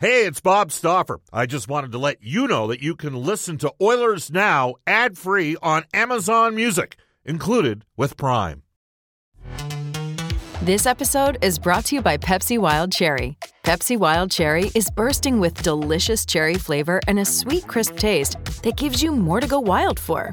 Hey, it's Bob Stauffer. I just wanted to let you know that you can listen to Oilers Now ad free on Amazon Music, included with Prime. This episode is brought to you by Pepsi Wild Cherry. Pepsi Wild Cherry is bursting with delicious cherry flavor and a sweet, crisp taste that gives you more to go wild for.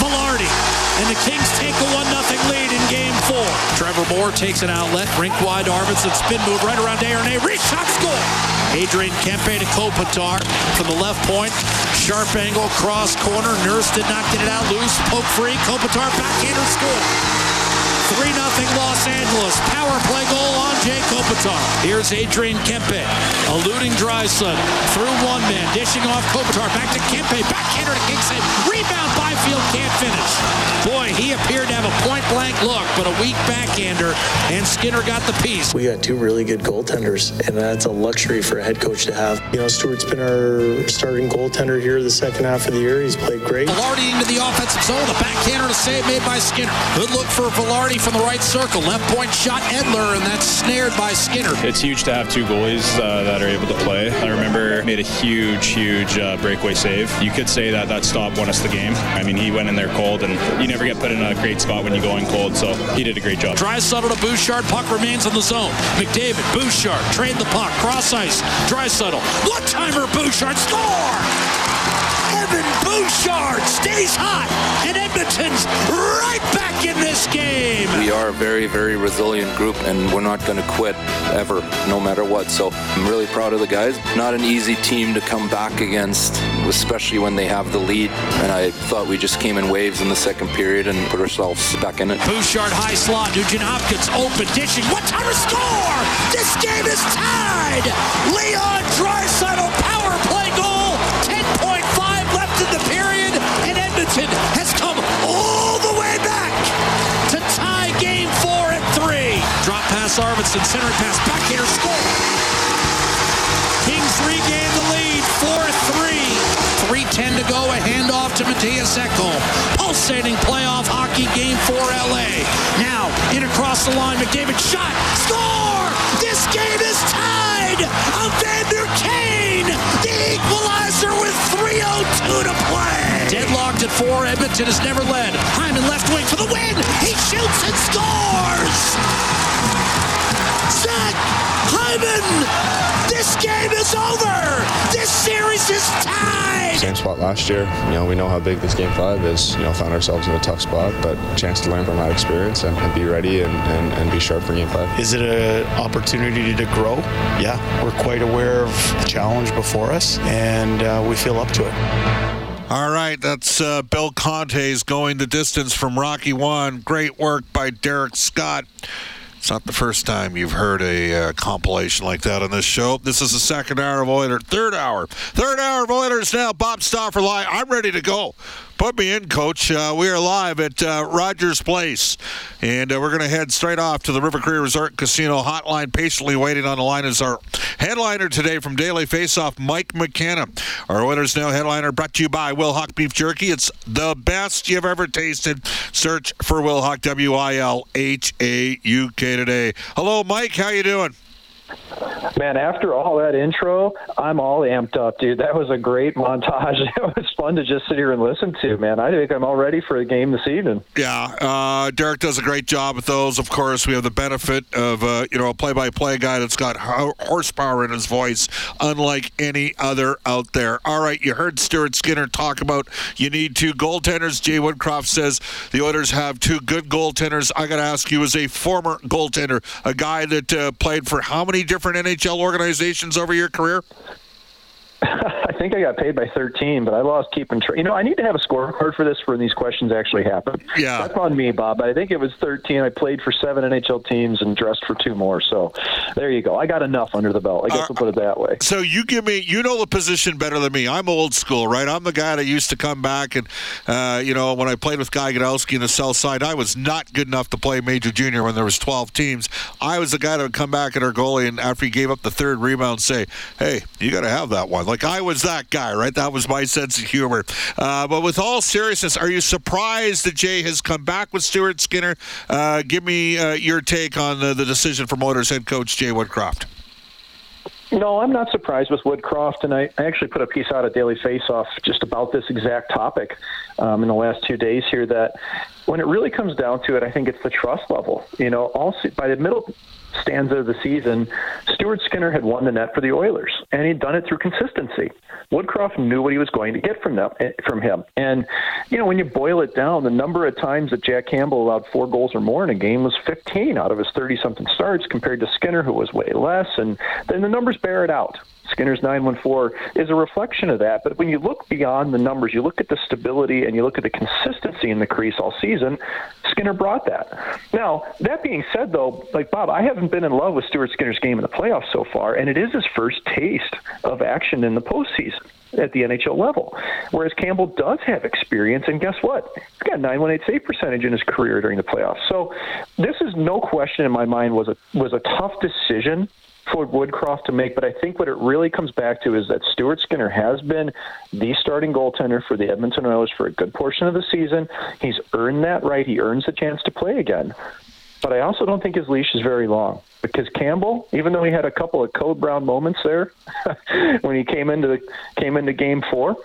Vilardi. And the Kings take a 1 0 lead in game four. Trevor Moore takes an outlet, rink wide, Arvidsson spin move right around Desharnais, reach shot, score. Adrian Kempe to Kopitar from the left point. Sharp angle, cross corner. Nurse did not get it out loose. Poke free. Kopitar backhander score. 3 0 Los Angeles. Power play goal on Jay Kopitar. Here's Adrian Kempe. Eluding Draisaitl. Through one man. Dishing off Kopitar. Back to Kempe. Backhander to Kingston. Rebound. Byfield can't finish. Boy, he appeared to have a point blank look, but a weak backhander, and Skinner got the piece. We got two really good goaltenders, and that's a luxury for a head coach to have. You know, Stuart's been our starting goaltender here the second half of the year. He's played great. Vilardi into the offensive zone. The backhander to save made by Skinner. Good look for Vilardi from the right circle. Left point shot Edler, and that's snared by Skinner. It's huge to have two goalies uh, that are able to play. I remember made a huge, huge uh, breakaway save. You could say that that stop won us the game. I mean, he went in there cold, and you never get put in a great spot when you go in cold, so he did a great job. Draisaitl to Bouchard. Puck remains in the zone. McDavid, Bouchard, trade the puck. Cross ice. Draisaitl. One-timer Bouchard. Score! Evan Bouchard stays hot, and Edmonton's right back in this We are a very, very resilient group, and we're not going to quit ever, no matter what. So I'm really proud of the guys. Not an easy team to come back against, especially when they have the lead. And I thought we just came in waves in the second period and put ourselves back in it. Bouchard high slot. Nugent Hopkins open, dishing. What time to score? This game is tied. Leon Draisaitl pass Arvidsson, center pass, backhander score. Kings regain the lead, 4-3. 3.10 to go, a handoff to Mattias Ekholm. Pulsating playoff hockey game for LA. Now, in across the line, McDavid shot, score! This game is tied! Evander Kane, the equalizer with 3.02 to play! Deadlocked at four, Edmonton has never led. Hyman left wing for the win! He shoots and scores! Zach Hyman! This game is over! This series is tied! Same spot last year. You know, we know how big this game five is. You know, found ourselves in a tough spot, but chance to learn from that experience and, and be ready and, and, and be sharp for game five. Is it an opportunity to grow? Yeah, we're quite aware of the challenge before us, and uh, we feel up to it. All right, that's uh, Bill Conti's going the distance from Rocky One. Great work by Derek Scott. It's not the first time you've heard a uh, compilation like that on this show. This is the second hour of Oilers, third hour, third hour of Oilers now. Bob Stauffer live. I'm ready to go. Put me in, Coach. Uh, we are live at uh, Rogers Place, and uh, we're going to head straight off to the River Cree Resort Casino hotline. Patiently waiting on the line is our headliner today from Daily Faceoff, Mike McKenna. Our Oilers Now headliner brought to you by Wilhauk Beef Jerky. It's the best you've ever tasted. Search for Wilhauk, W-I-L-H-A-U-K today. Hello, Mike. How you doing? Man, after all that intro, I'm all amped up, dude. That was a great montage. It was fun to just sit here and listen to, man. I think I'm all ready for the game this evening. Yeah, uh, Derek does a great job with those. Of course, we have the benefit of uh, you know a play-by-play guy that's got ho- horsepower in his voice, unlike any other out there. All right, you heard Stuart Skinner talk about you need two goaltenders. Jay Woodcroft says the Oilers have two good goaltenders. I got to ask you, as a former goaltender, a guy that uh, played for how many different NHL organizations over your career? I think I got paid by 13, but I lost keeping track. You know, I need to have a scorecard for this for when these questions actually happen. Yeah. That's on me, Bob. I think it was 13. I played for seven NHL teams and dressed for two more. So there you go. I got enough under the belt. I guess Uh, we'll put it that way. So you give me, you know the position better than me. I'm old school, right? I'm the guy that used to come back and, uh, you know, when I played with Guy Godowski in the South Side, I was not good enough to play Major Junior when there was 12 teams. I was the guy that would come back at our goalie and after he gave up the third rebound, say, "Hey, you got to have that one." Like I was that guy, right? That was my sense of humor. Uh, but with all seriousness, are you surprised that Jay has come back with Stuart Skinner? Uh, give me uh, your take on the, the decision for Motors head coach Jay Woodcroft. No, I'm not surprised with Woodcroft, and I, I actually put a piece out at Daily Faceoff just about this exact topic um, in the last two days here. That when it really comes down to it, I think it's the trust level. You know, all by the middle stanza of the season, Stuart Skinner had won the net for the Oilers, and he'd done it through consistency. Woodcroft knew what he was going to get from them, eh, from him, and you know when you boil it down, the number of times that Jack Campbell allowed four goals or more in a game was 15 out of his 30-something starts, compared to Skinner, who was way less, and then the numbers bear it out. Skinner's 914 is a reflection of that. But when you look beyond the numbers, you look at the stability and you look at the consistency in the crease all season, Skinner brought that. Now, that being said, though, like Bob, I haven't been in love with Stuart Skinner's game in the playoffs so far, and it is his first taste of action in the postseason at the NHL level. Whereas Campbell does have experience, and guess what? He's got 918 save percentage in his career during the playoffs. So this is no question in my mind was a was a tough decision for Woodcroft to make, but I think what it really comes back to is that Stuart Skinner has been the starting goaltender for the Edmonton Oilers for a good portion of the season. He's earned that right. He earns the chance to play again. But I also don't think his leash is very long because Campbell, even though he had a couple of code brown moments there when he came into the, came into Game Four,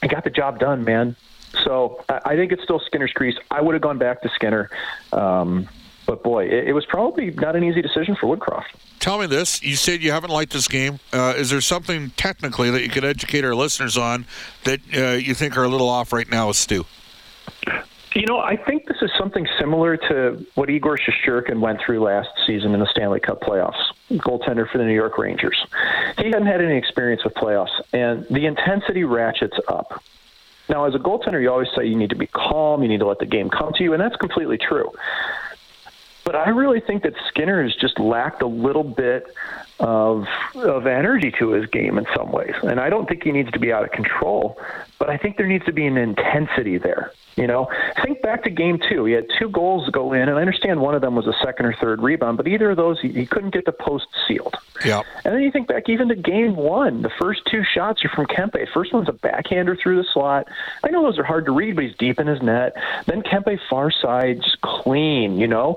he got the job done, man. So I think it's still Skinner's crease. I would have gone back to Skinner, um, but boy, it, it was probably not an easy decision for Woodcroft. Tell me this. You said you haven't liked this game. Uh, is there something technically that you could educate our listeners on that uh, you think are a little off right now with Stu? You know, I think this is something similar to what Igor Shesterkin went through last season in the Stanley Cup playoffs, goaltender for the New York Rangers. He hadn't had any experience with playoffs, and the intensity ratchets up. Now, as a goaltender, you always say you need to be calm, you need to let the game come to you, and that's completely true. But I really think that Skinner has just lacked a little bit of of energy to his game in some ways. And I don't think he needs to be out of control, but I think there needs to be an intensity there. You know, think back to game two. He had two goals go in, and I understand one of them was a second or third rebound, but either of those, he, he couldn't get the post sealed. Yeah. And then you think back even to game one. The first two shots are from Kempe. First one's a backhander through the slot. I know those are hard to read, but he's deep in his net. Then Kempe far side, just clean, you know.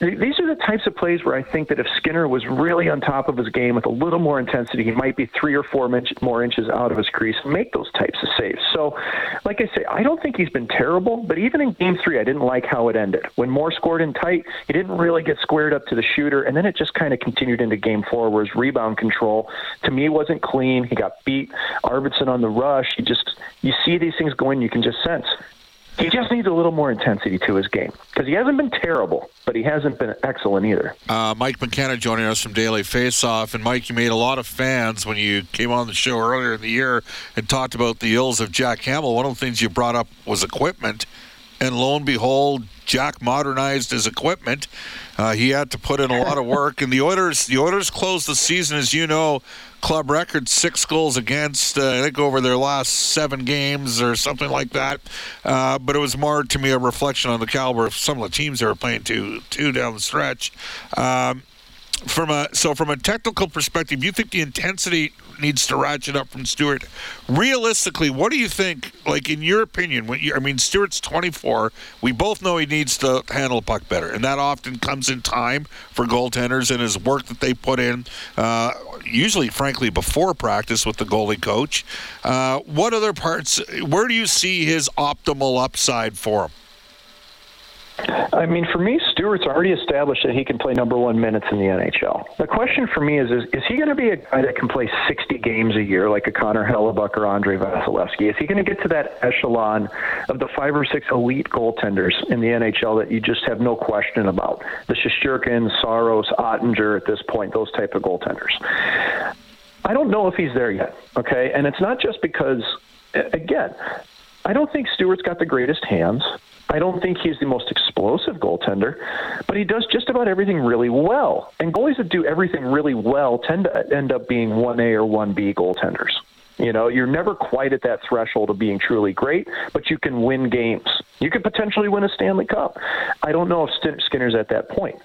These are the types of plays where I think that if Skinner was really on top of his game with a little more intensity, he might be three or four inch, more inches out of his crease and make those types of saves. So, like I say, I don't think he's been terrible, but even in game three, I didn't like how it ended. When Moore scored in tight, he didn't really get squared up to the shooter, and then it just kind of continued into game four, where his rebound control, to me, wasn't clean. He got beat. Arvidsson on the rush. You just, you see these things going, you can just sense. He just needs a little more intensity to his game because he hasn't been terrible, but he hasn't been excellent either. Uh, Mike McKenna joining us from Daily Faceoff. And Mike, you made a lot of fans when you came on the show earlier in the year and talked about the ills of Jack Campbell. One of the things you brought up was equipment. And lo and behold, Jack modernized his equipment. Uh, he had to put in a lot of work. And the Oilers, the Oilers closed the season, as you know, club record six goals against. Uh, I think over their last seven games or something like that. Uh, but it was more to me a reflection on the caliber of some of the teams they were playing to two down the stretch. Um, from a so from a technical perspective, you think the intensity needs to ratchet up from Stewart. Realistically, what do you think? Like in your opinion, when you, I mean, Stewart's 24. We both know he needs to handle puck better, and that often comes in time for goaltenders and his work that they put in. Uh, usually, frankly, before practice with the goalie coach. Uh, what other parts? Where do you see his optimal upside for him? I mean, for me, Stewart's already established that he can play number one minutes in the NHL. The question for me is: Is, is he going to be a guy that can play 60 games a year, like a Connor Hellebuyck or Andre Vasilevskiy? Is he going to get to that echelon of the five or six elite goaltenders in the NHL that you just have no question about? The Shesterkin, Saros, Oettinger at this point, those type of goaltenders. I don't know if he's there yet. Okay, and it's not just because, again, I don't think Stuart's got the greatest hands. I don't think he's the most explosive goaltender, but he does just about everything really well. And goalies that do everything really well tend to end up being 1A or 1B goaltenders. You know, you're never quite at that threshold of being truly great, but you can win games. You could potentially win a Stanley Cup. I don't know if Skinner's at that point.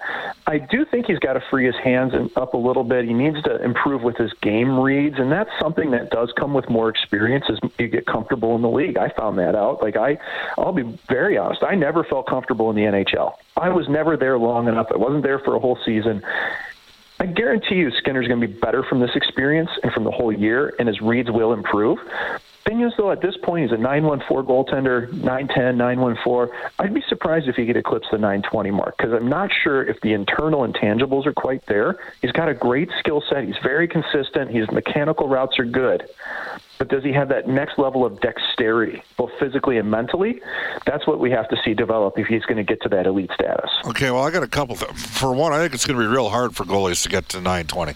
I do think he's got to free his hands up a little bit. He needs to improve with his game reads, and that's something that does come with more experience as you get comfortable in the league. I found that out. Like I, I'll be very honest. I never felt comfortable in the NHL. I was never there long enough. I wasn't there for a whole season. I guarantee you Skinner's going to be better from this experience and from the whole year, and his reads will improve. Thing is, though, at this point, he's a 914 goaltender, 910, 914. I'd be surprised if he could eclipse the 920 mark because I'm not sure if the internal intangibles are quite there. He's got a great skill set. He's very consistent. His mechanical routes are good but does he have that next level of dexterity, both physically and mentally? That's what we have to see develop if he's going to get to that elite status. Okay, well, I got a couple. Th- for one, I think it's going to be real hard for goalies to get to 920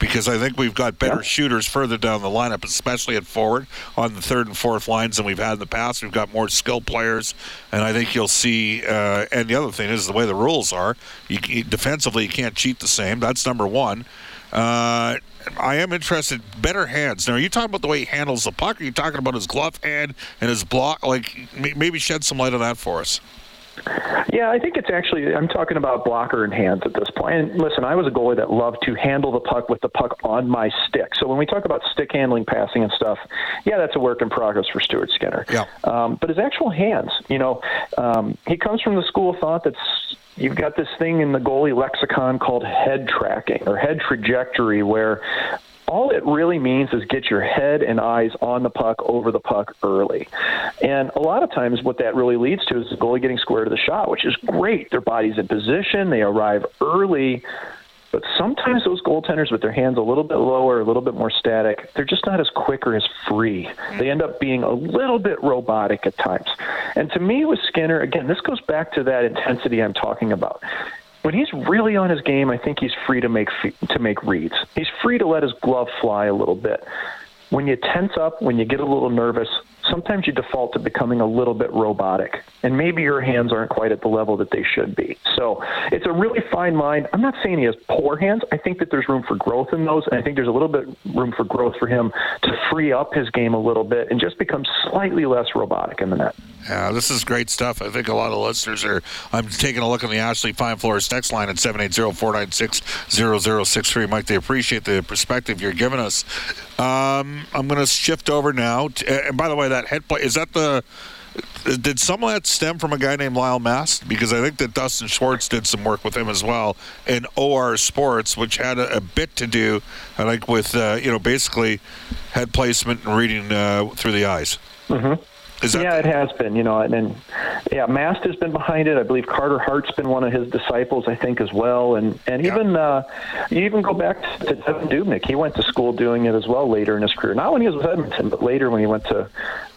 because I think we've got better shooters further down the lineup, especially at forward on the third and fourth lines than we've had in the past. We've got more skilled players, and I think you'll see. Uh, and the other thing is the way the rules are. You, defensively, you can't cheat the same. That's number one. Uh, I am interested. Better hands. Now, are you talking about the way he handles the puck? Or are you talking about his glove hand and his block? Like, maybe shed some light on that for us. Yeah, I think it's actually. I'm talking about blocker and hands at this point. And listen, I was a goalie that loved to handle the puck with the puck on my stick. So when we talk about stick handling, passing, and stuff, yeah, that's a work in progress for Stuart Skinner. Yeah. Um, but his actual hands, you know, um, he comes from the school of thought that's you've got this thing in the goalie lexicon called head tracking or head trajectory where all it really means is get your head and eyes on the puck over the puck early. And a lot of times, what that really leads to is the goalie getting square to the shot, which is great. Their body's in position, they arrive early. But sometimes those goaltenders with their hands a little bit lower, a little bit more static, they're just not as quick or as free. They end up being a little bit robotic at times. And to me, with Skinner, again, this goes back to that intensity I'm talking about. When he's really on his game, I think he's free to make to make reads. He's free to let his glove fly a little bit. When you tense up, when you get a little nervous, sometimes you default to becoming a little bit robotic, and maybe your hands aren't quite at the level that they should be. So it's a really fine line. I'm not saying he has poor hands. I think that there's room for growth in those, and I think there's a little bit room for growth for him to free up his game a little bit and just become slightly less robotic in the net. Yeah, this is great stuff. I think a lot of listeners are. I'm taking a look on the Ashley Fine Floors text line at 780-496-0063. Mike, they appreciate the perspective you're giving us. Um, I'm going to shift over now. To, and by the way, that head play is that the did some of that stem from a guy named Lyle Mast? Because I think that Dustin Schwartz did some work with him as well in OR Sports, which had a, a bit to do, I think, with uh, you know basically head placement and reading uh, through the eyes. Mm-hmm yeah, it has been. You know, and, and yeah, Mast has been behind it. I believe Carter Hart's been one of his disciples, I think, as well. And and yeah. even uh, you even go back to Devan Dubnyk. He went to school doing it as well later in his career. Not when he was with Edmonton, but later when he went to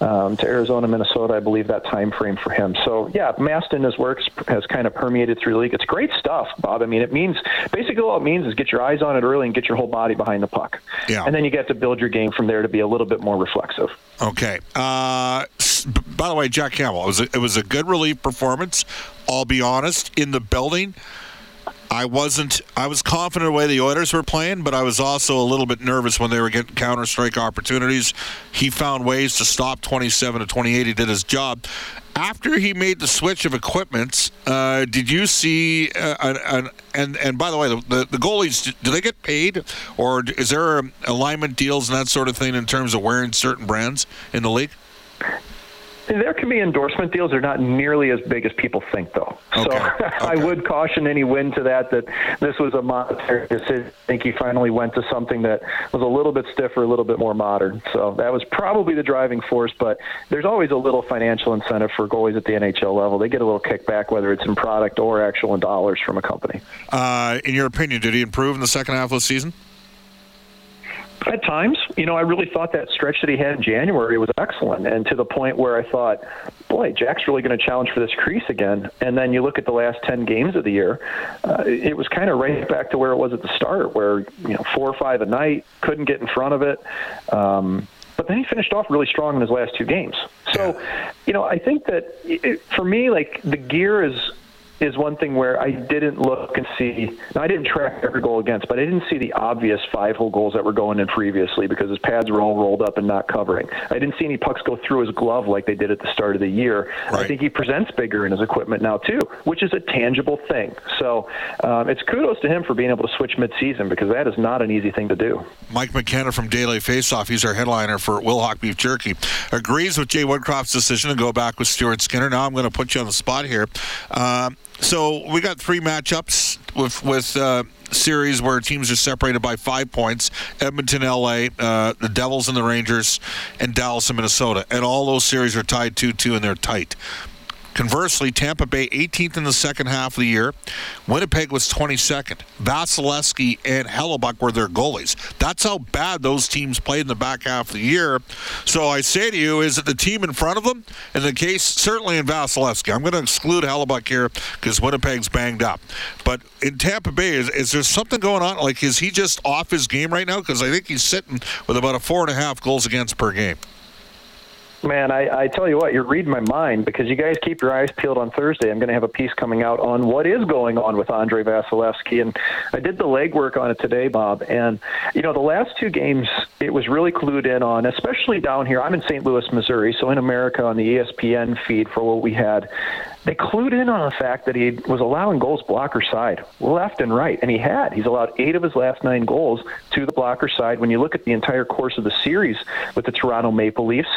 um, to Arizona, Minnesota. I believe that time frame for him. So yeah, Mast in his works has kind of permeated through the league. It's great stuff, Bob. I mean, it means basically all it means is get your eyes on it early and get your whole body behind the puck. Yeah. And then you get to build your game from there to be a little bit more reflexive. Okay. Uh, by the way, Jack Campbell, it was a, it was a good relief performance. I'll be honest, in the building, I wasn't. I was confident the way the Oilers were playing, but I was also a little bit nervous when they were getting counter strike opportunities. He found ways to stop 27 to 28. He did his job. After he made the switch of equipment, uh, did you see? Uh, an, an, and and by the way, the, the, the, goalies do they get paid, or is there alignment deals and that sort of thing in terms of wearing certain brands in the league? There can be endorsement deals. They're not nearly as big as people think, though. Okay. So okay. I would caution any win to that that this was a monetary decision. I think he finally went to something that was a little bit stiffer, a little bit more modern. So that was probably the driving force. But there's always a little financial incentive for goalies at the NHL level. They get a little kickback, whether it's in product or actual in dollars from a company. Uh, in your opinion, did he improve in the second half of the season? At times, you know, I really thought that stretch that he had in January was excellent, and to the point where I thought, boy, Jack's really going to challenge for this crease again. And then you look at the last 10 games of the year, uh, it was kind of right back to where it was at the start, where, you know, four or five a night, couldn't get in front of it. Um, but then he finished off really strong in his last two games. So, you know, I think that it, for me, like the gear is is one thing where I didn't look and see. Now, I didn't track every goal against, but I didn't see the obvious five hole goals that were going in previously because his pads were all rolled up and not covering. I didn't see any pucks go through his glove like they did at the start of the year. Right. I think he presents bigger in his equipment now too, which is a tangible thing. So um, it's kudos to him for being able to switch midseason because that is not an easy thing to do. Mike McKenna from Daily Faceoff, he's our headliner for Wilhauk Beef Jerky, agrees with Jay Woodcroft's decision to go back with Stuart Skinner. Now I'm going to put you on the spot here. Um, so we got three matchups with with uh, series where teams are separated by five points: Edmonton, L.A., uh, the Devils and the Rangers, and Dallas and Minnesota. And all those series are tied two-two, and they're tight. Conversely, Tampa Bay 18th in the second half of the year. Winnipeg was 22nd. Vasilevskiy and Hellebuyck were their goalies. That's how bad those teams played in the back half of the year. So I say to you, is it the team in front of them? In the case, certainly in Vasilevskiy. I'm going to exclude Hellebuyck here because Winnipeg's banged up. But in Tampa Bay, is, is there something going on? Like, is he just off his game right now? Because I think he's sitting with about a four and a half goals against per game. Man, I, I tell you what, you're reading my mind because you guys keep your eyes peeled on Thursday. I'm going to have a piece coming out on what is going on with Andrei Vasilevskiy, and I did the legwork on it today, Bob. And you know, the last two games, it was really clued in on, especially down here. I'm in St. Louis, Missouri, so in America on the ESPN feed for what we had they clued in on the fact that he was allowing goals blocker side left and right, and he had. He's allowed eight of his last nine goals to the blocker side. When you look at the entire course of the series with the Toronto Maple Leafs,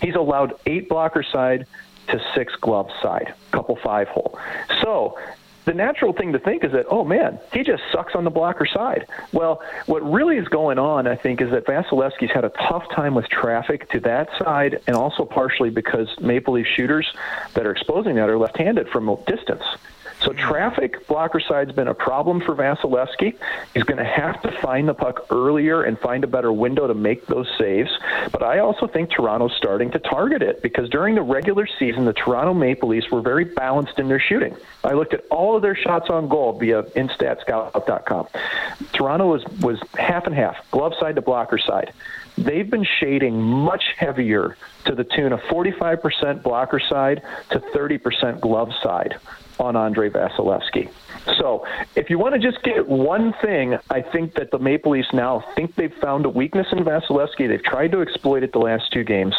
he's allowed eight blocker side to six glove side, couple five hole. So the natural thing to think is that, oh man, he just sucks on the blocker side. Well, what really is going on, I think, is that Vasilevskiy's had a tough time with traffic to that side, and also partially because Maple Leaf shooters that are exposing that are left handed from a distance. So mm-hmm. traffic blocker side's been a problem for Vasilevskiy. He's going to have to find the puck earlier and find a better window to make those saves. But I also think Toronto's starting to target it because during the regular season, the Toronto Maple Leafs were very balanced in their shooting. I looked at all of their shots on goal via InStatScout.com. Toronto was was half and half, glove side to blocker side they've been shading much heavier to the tune of 45% blocker side to 30% glove side on Andrei Vasilevskiy. So, if you want to just get one thing, I think that the Maple Leafs now think they've found a weakness in Vasilevskiy. They've tried to exploit it the last two games,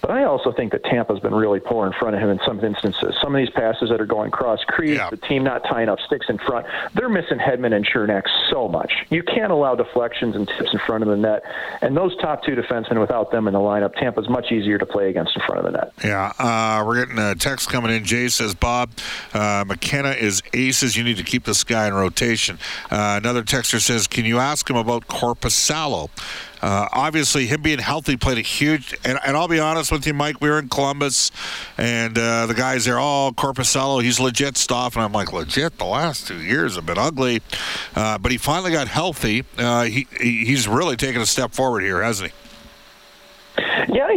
but I also think that Tampa's been really poor in front of him in some instances. Some of these passes that are going cross crease, yeah. the team not tying up sticks in front, they're missing Hedman and Cernak so much. You can't allow deflections and tips in front of the net, and those top two defensemen without them in the lineup, Tampa's much easier to play against in front of the net. Yeah, uh, we're getting a text coming in. Jay says, Bob, uh, McKenna is aces. You need to keep this guy in rotation. Uh, another texter says, "Can you ask him about Korpisalo?" Uh, obviously, him being healthy played a huge. And, and, I'll be honest with you, Mike. We were in Columbus, and uh, the guys there, oh, Korpisalo, he's legit stuff. And I'm like, legit. The last two years have been ugly, uh, but he finally got healthy. Uh, he he's really taken a step forward here, hasn't he?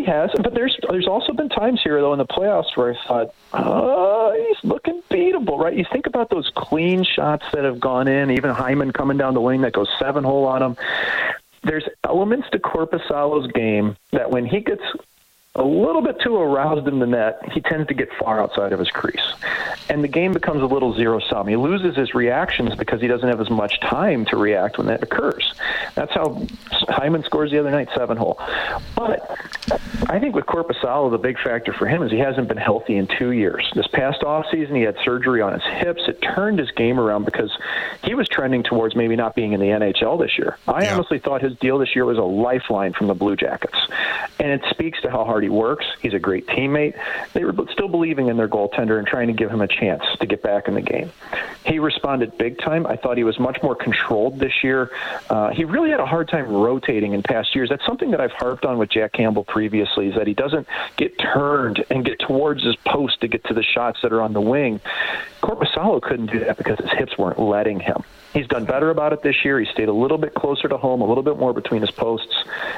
Has. But there's there's also been times here though in the playoffs where I thought, oh, he's looking beatable, right? You think about those clean shots that have gone in, even Hyman coming down the wing that goes seven hole on him. There's elements to Korpisalo's game that when he gets a little bit too aroused in the net, he tends to get far outside of his crease. And the game becomes a little zero sum. He loses his reactions because he doesn't have as much time to react when that occurs. That's how Hyman scores the other night, seven hole. But I think with Korpisalo, the big factor for him is he hasn't been healthy in two years. This past offseason, he had surgery on his hips. It turned his game around because he was trending towards maybe not being in the NHL this year. I yeah. honestly thought his deal this year was a lifeline from the Blue Jackets. And it speaks to how hard he works. He's a great teammate. They were still believing in their goaltender and trying to give him a chance to get back in the game. He responded big time. I thought he was much more controlled this year. Uh, he really had a hard time rotating in past years. That's something that I've harped on with Jack Campbell previously is that he doesn't get turned and get towards his post to get to the shots that are on the wing. Korpisalo couldn't do that because his hips weren't letting him. He's done better about it this year. He stayed a little bit closer to home, a little bit more between his posts,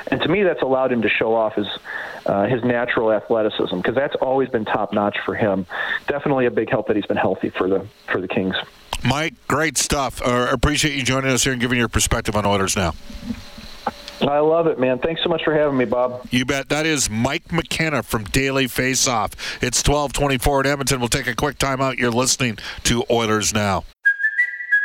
and to me, that's allowed him to show off his uh, his natural athleticism because that's always been top notch for him. Definitely a big help that he's been healthy for the for the Kings. Mike, great stuff. Uh, appreciate you joining us here and giving your perspective on Oilers now. I love it, man. Thanks so much for having me, Bob. You bet. That is Mike McKenna from Daily Faceoff. It's 1224 in Edmonton. We'll take a quick timeout. You're listening to Oilers Now.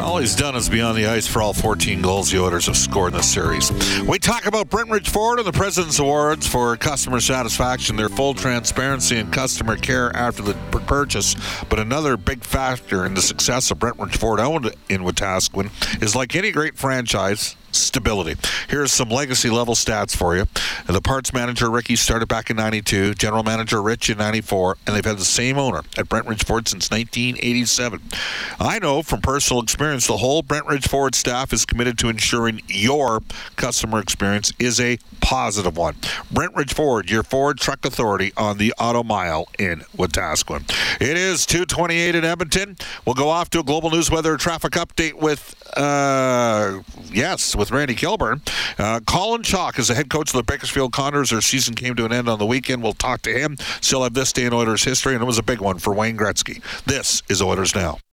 All he's done is be on the ice for all 14 goals the Oilers have scored in the series. We talk about Brentridge Ford and the President's Awards for customer satisfaction, their full transparency and customer care after the purchase. But another big factor in the success of Brentridge Ford owned in Wetaskiwin is like any great franchise, stability. Here's some legacy level stats for you. The parts manager, Ricky, started back in 92, general manager, Rich, in 94, and they've had the same owner at Brentridge Ford since 1987. I know from personal experience the whole Brentridge Ford staff is committed to ensuring your customer experience is a positive one. Brentridge Ford, your Ford truck authority on the Auto Mile in Wetaskiwin. It is 228 in Edmonton. We'll go off to a global news weather traffic update with, uh, yes, with Randy Kilburn. Uh, Colin Chaulk is the head coach of the Bakersfield Condors. Their season came to an end on the weekend. We'll talk to him. Still have this day in Oilers history, and it was a big one for Wayne Gretzky. This is Oilers Now.